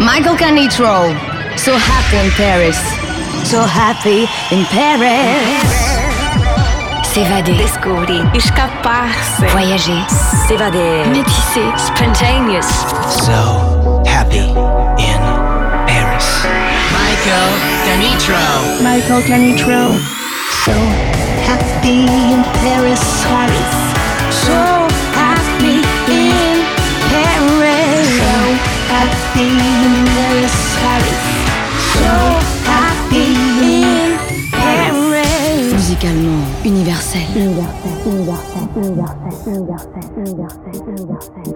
Michael Canitrot. So happy in Paris. So happy in Paris. S'évader. Descobrir. Escapar-se. Voyager. S'évader. Métisser. Spontaneous. So happy in Paris. Michael Canitrot. Michael Canitrot. So happy in Paris. Paris. So 三角菜，三角菜，三角菜，三角菜，三角菜，三。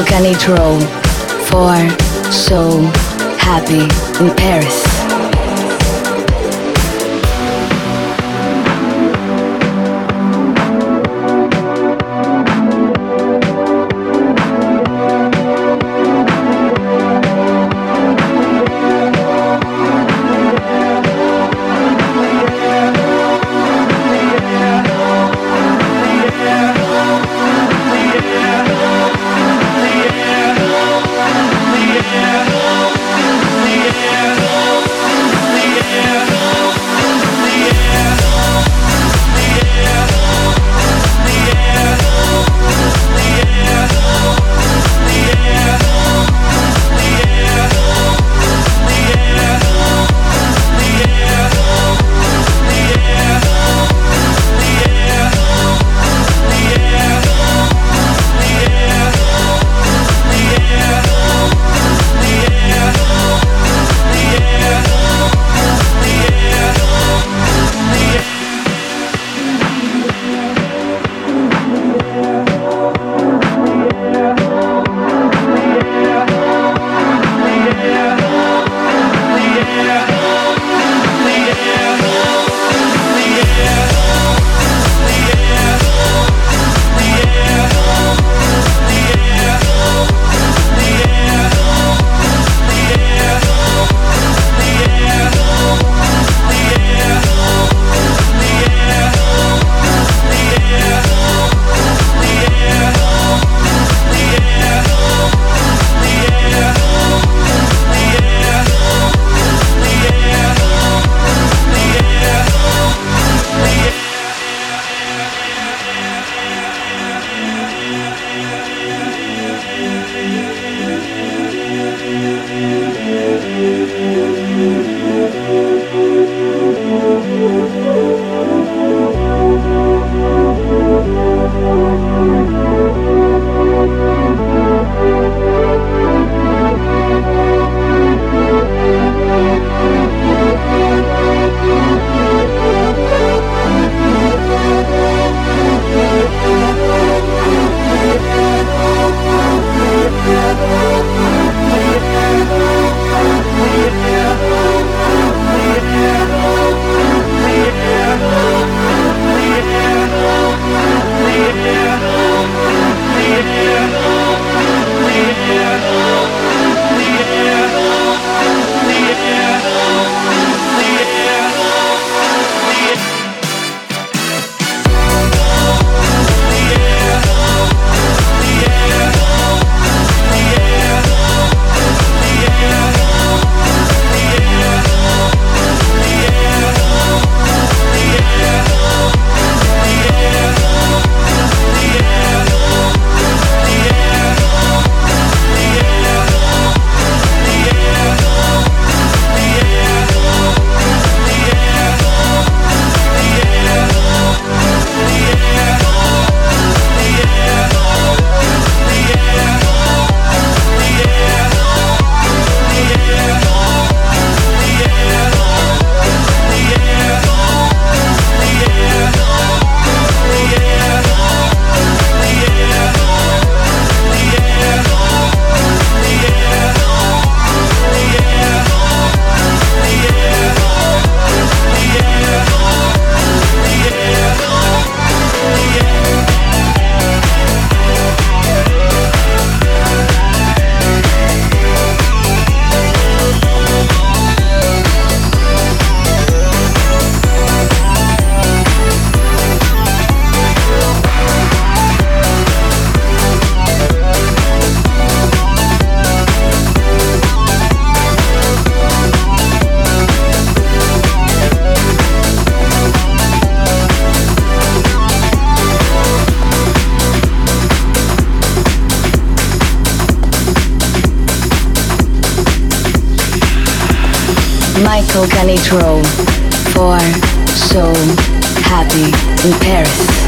Michael Canitrot for So Happy in Paris. Michael Canitrot for So Happy in Paris.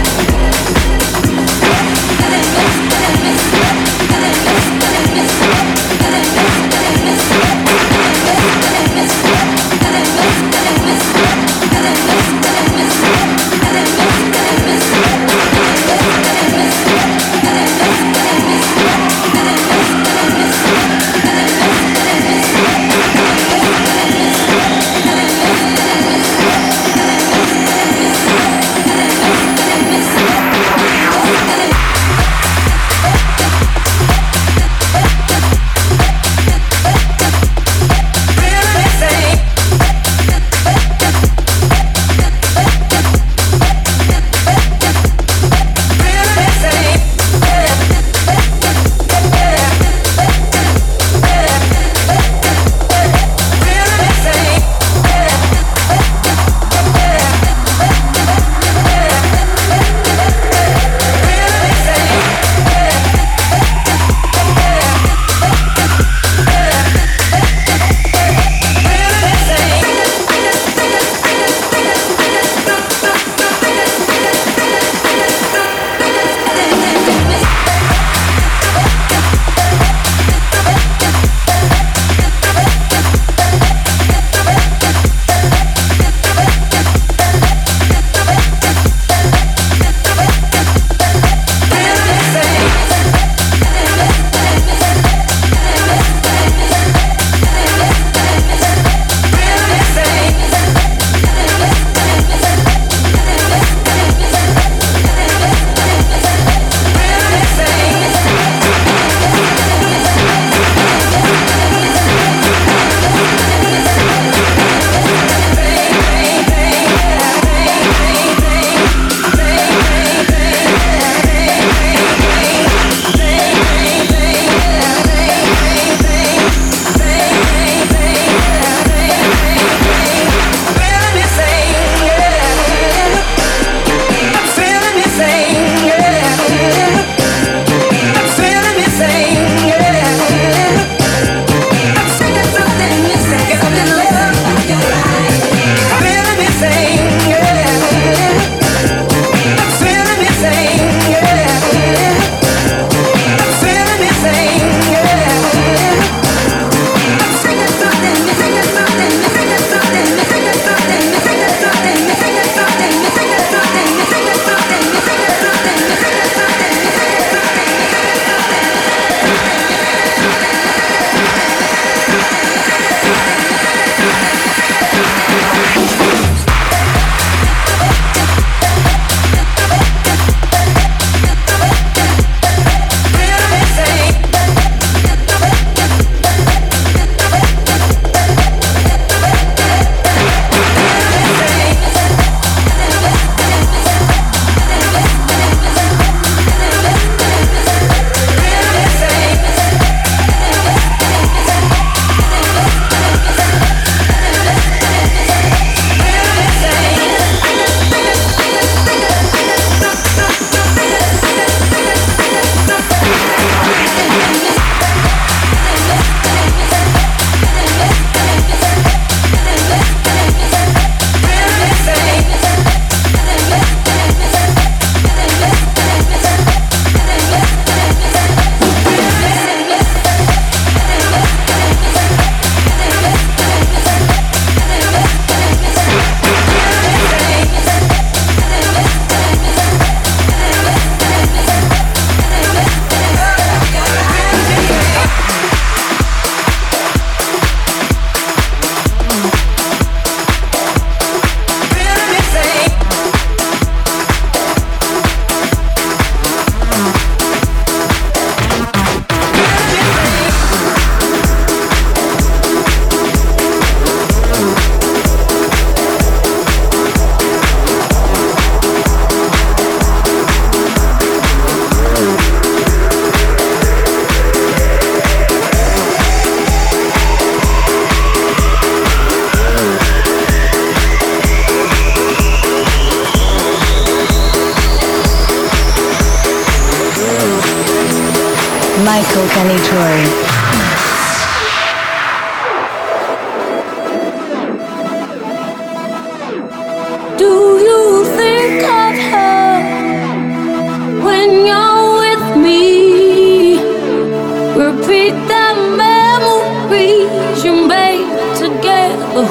Michael Canitrot.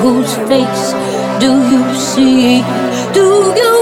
whose face do you see? Do you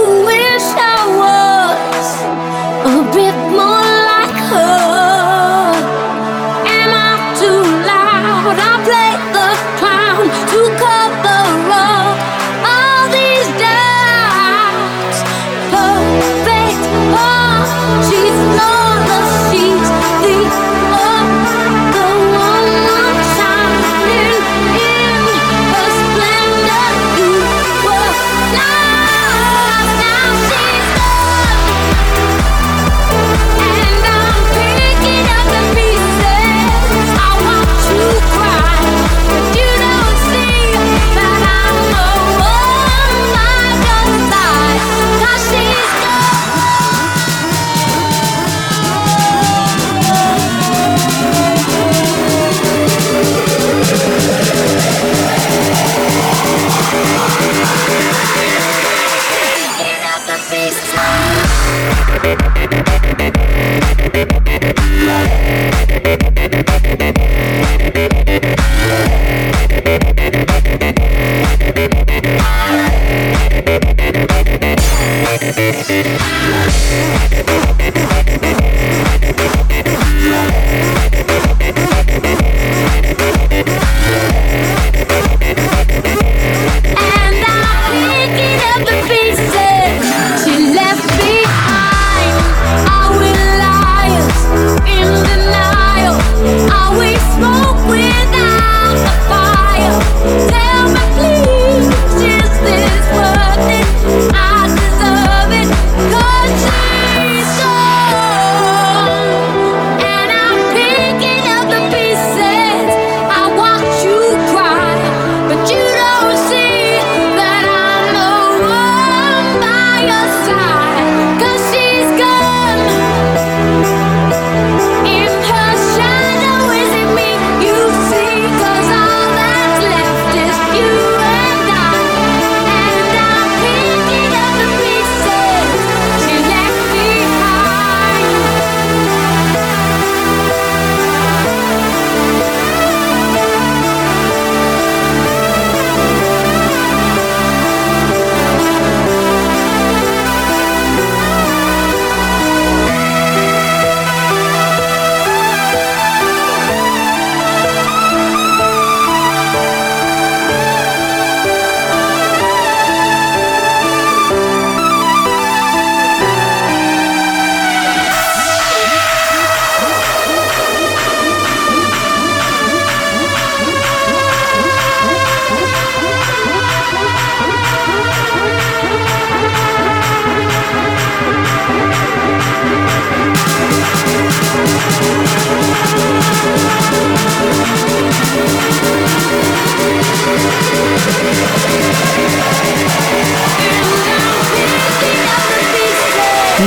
Yeah.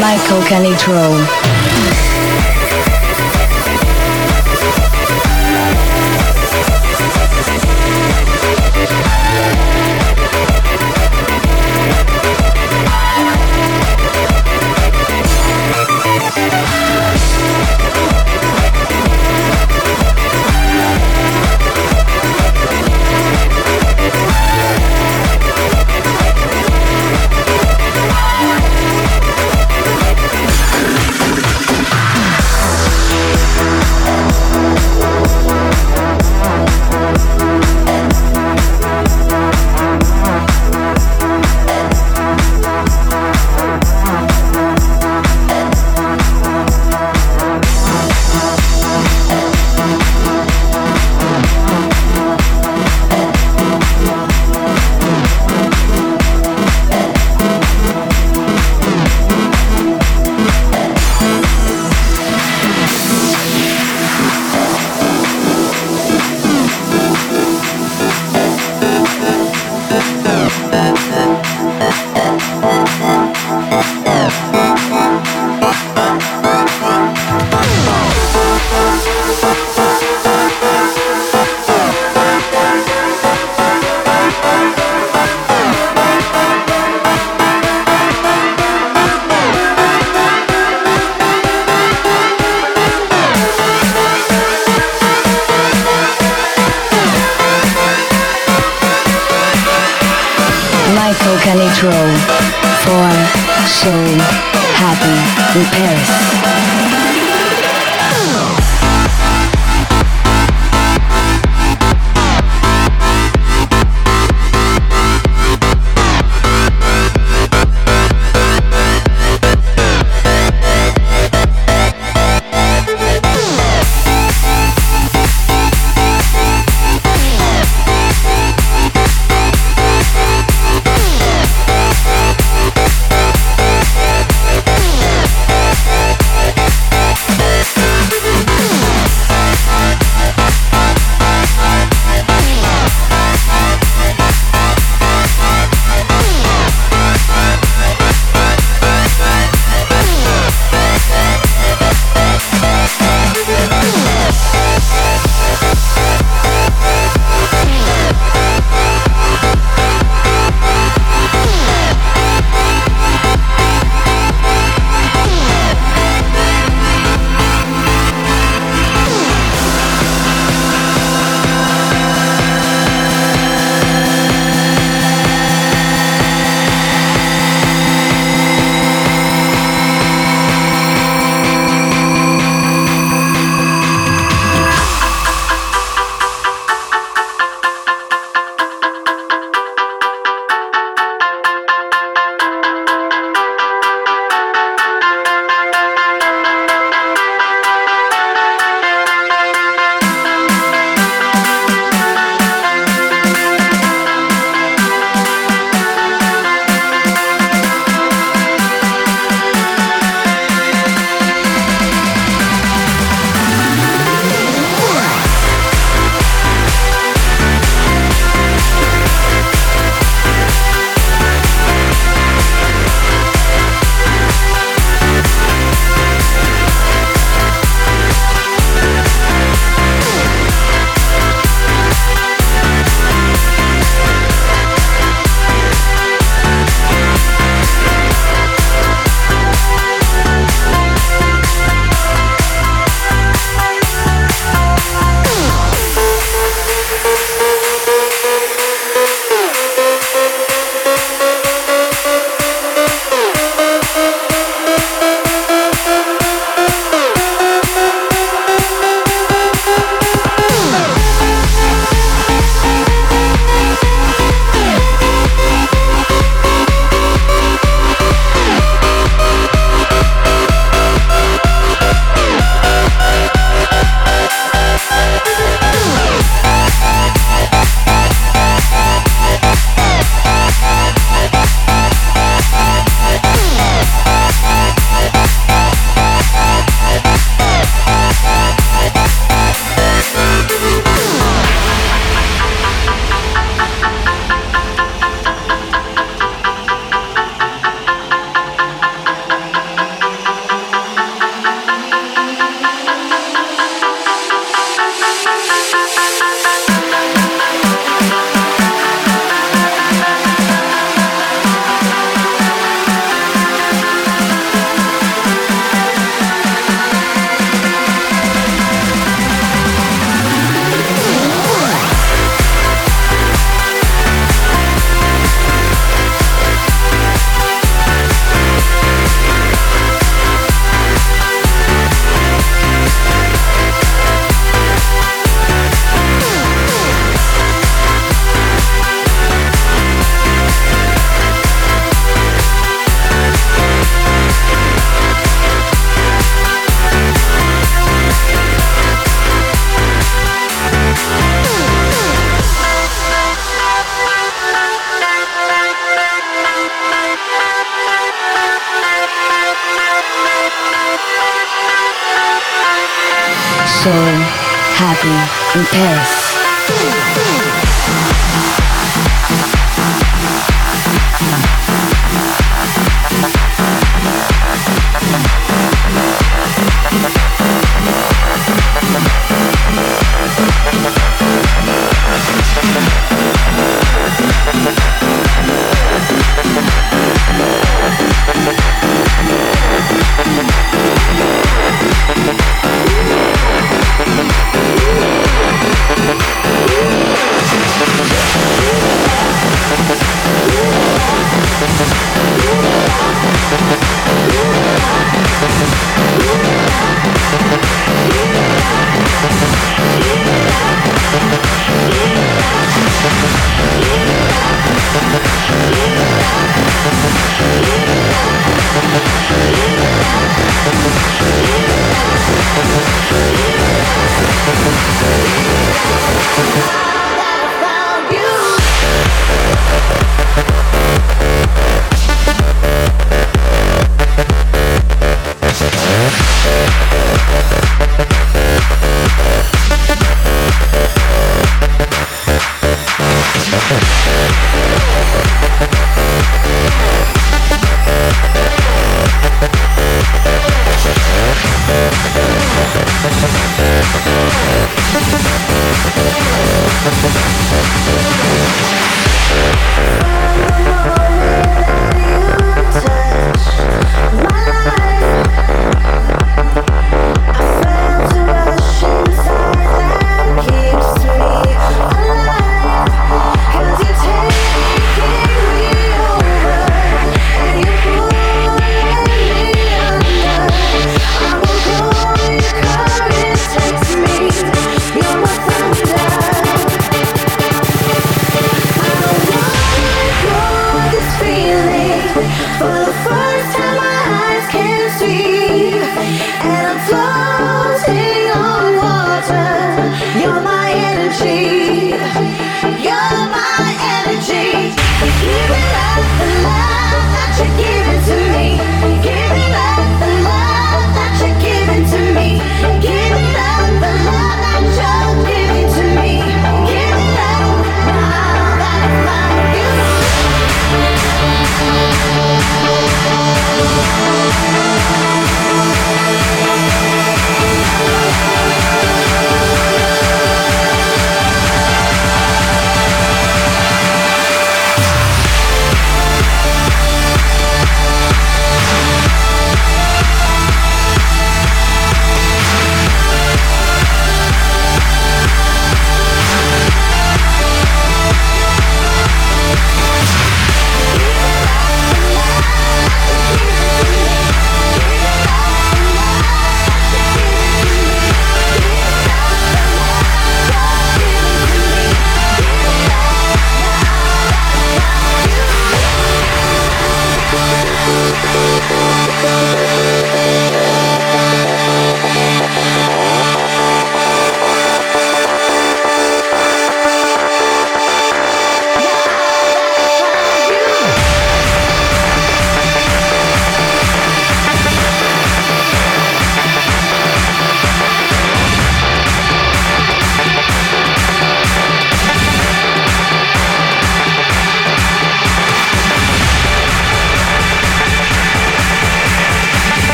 Michael. Canitrot happy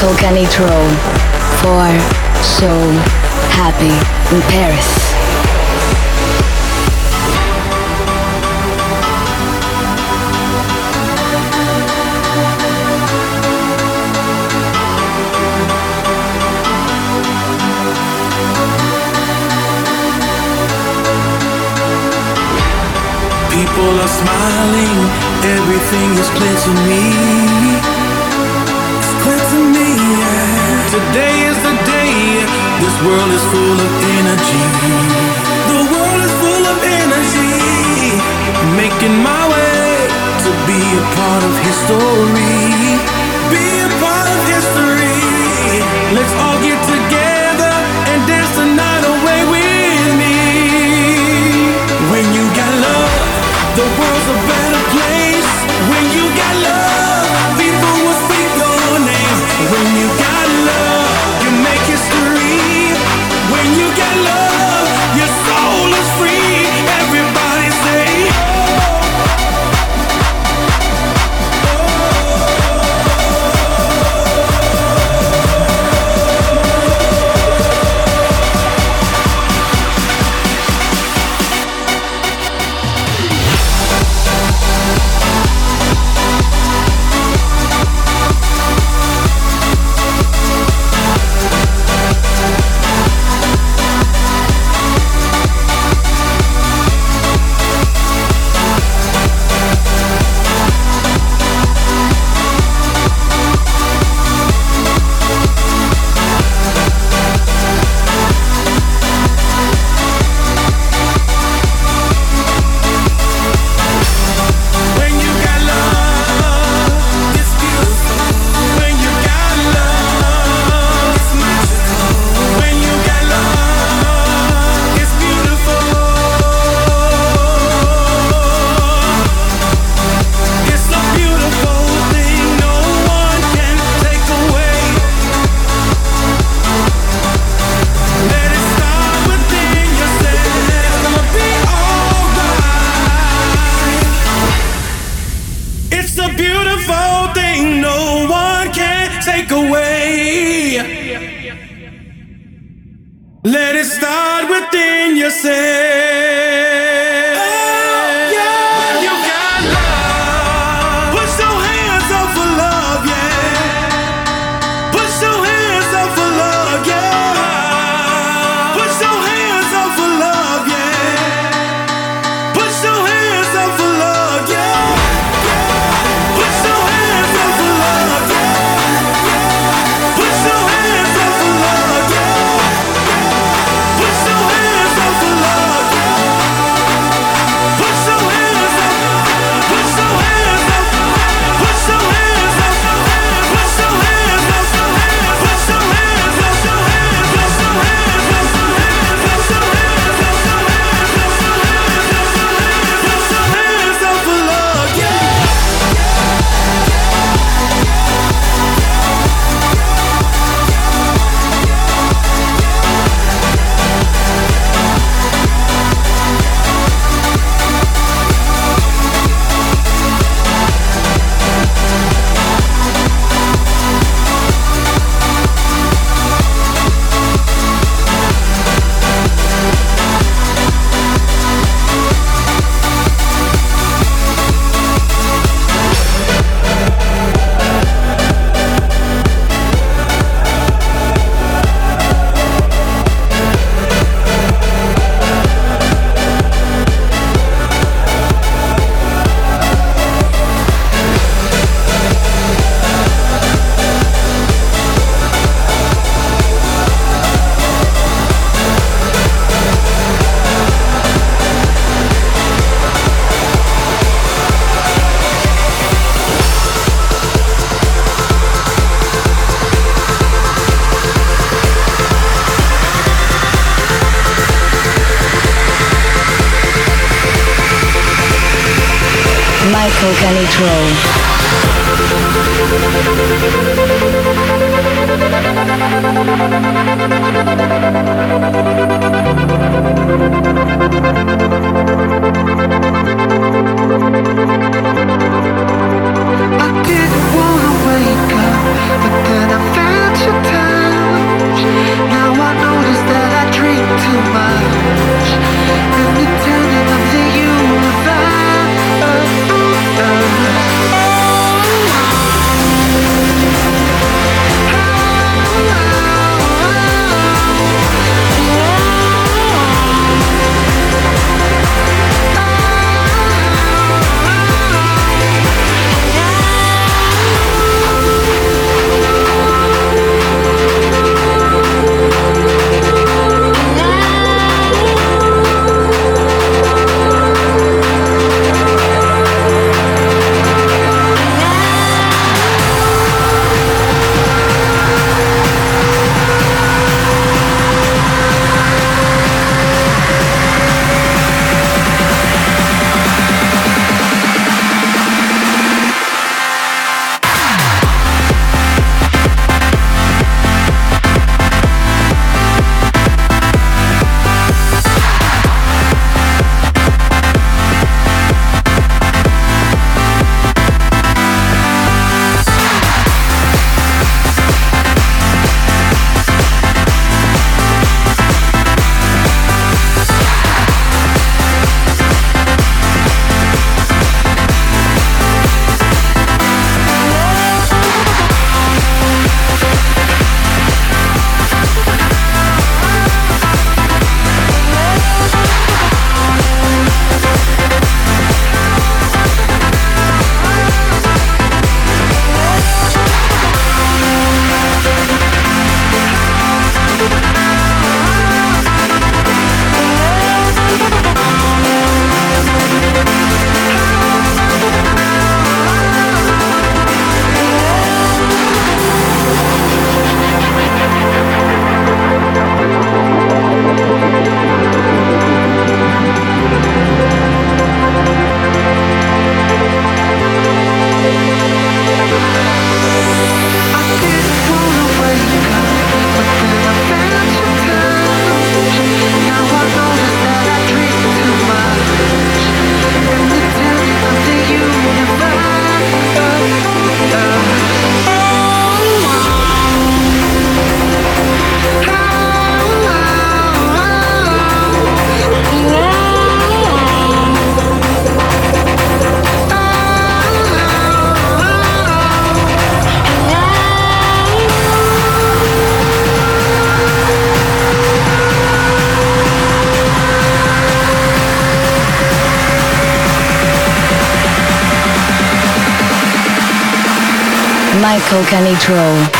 Michael Canitrot for So Happy in Paris. People are smiling, everything is clear to me. World is full of energy. The world is full of energy. Making my way to be a part of history. Be a part of history. Let's all Michael Canitrot.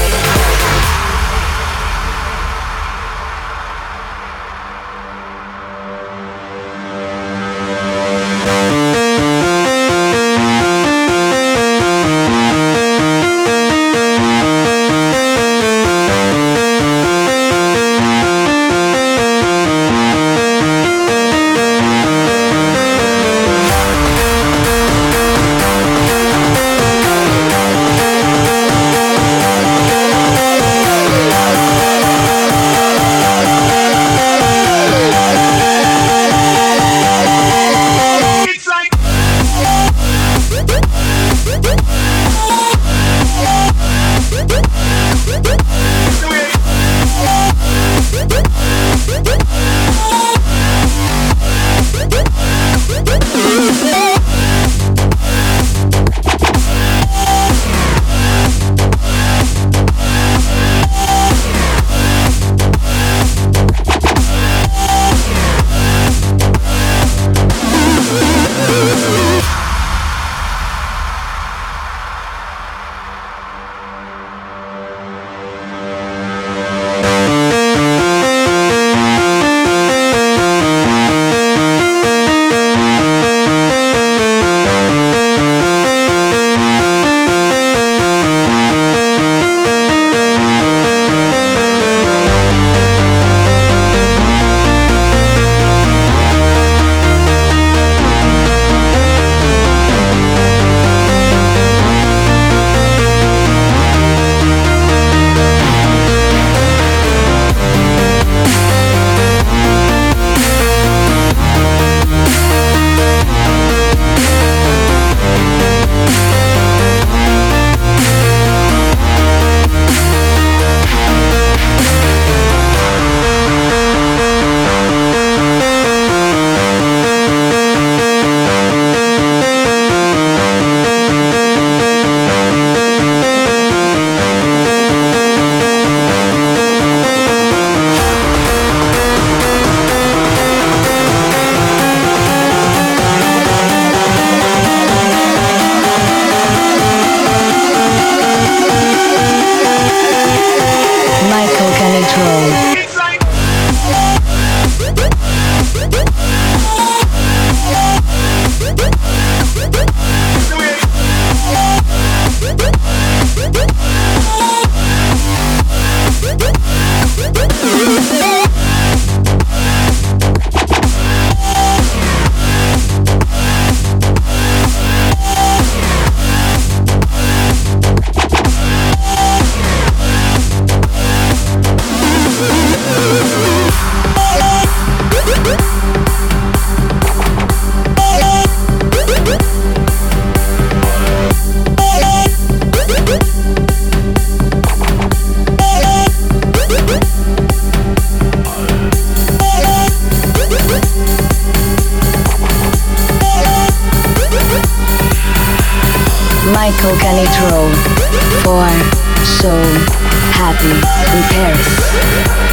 Paris.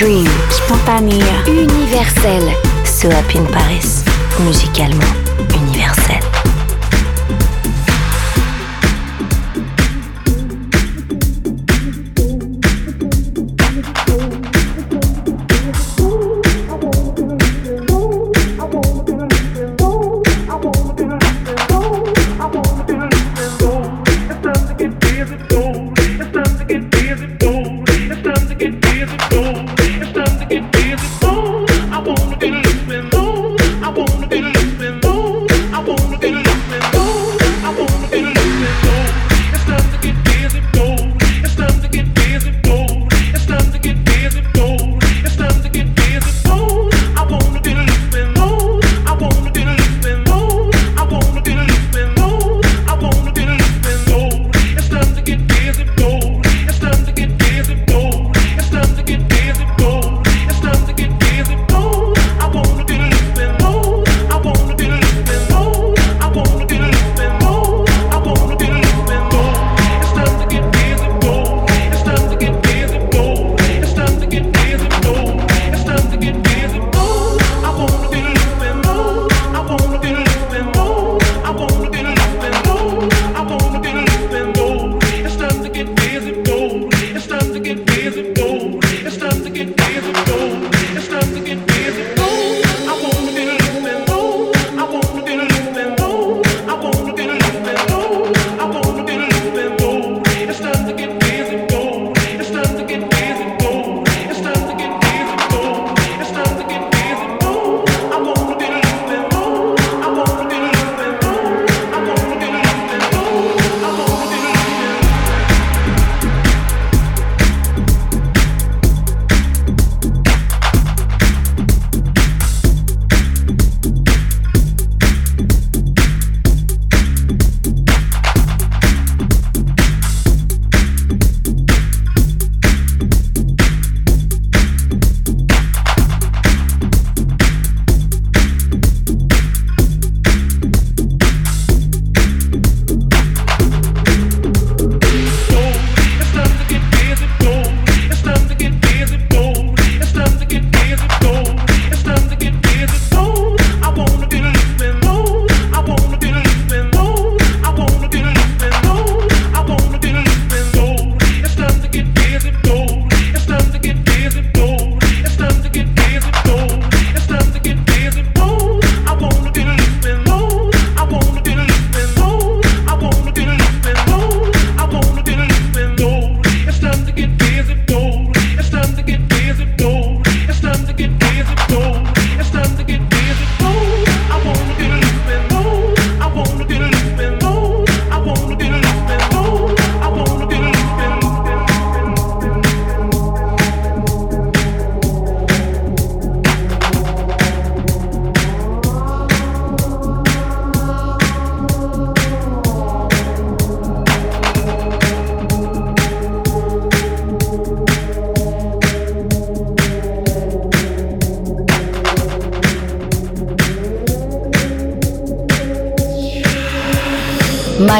Dream. Espontânea. Universel. So in Paris. Musicalement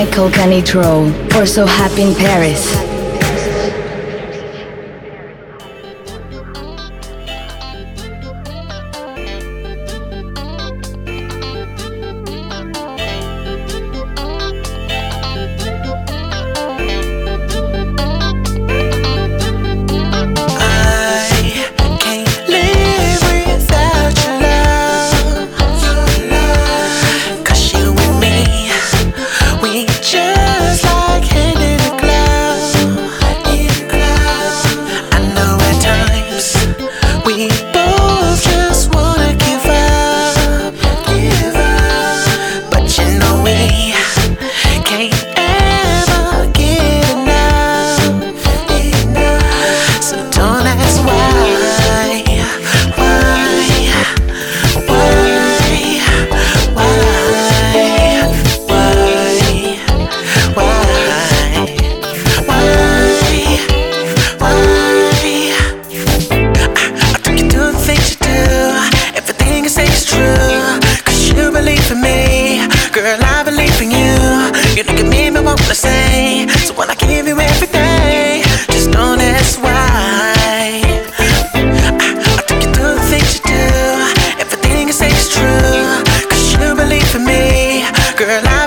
Michael Canitrot for So Happy in Paris. Don't ask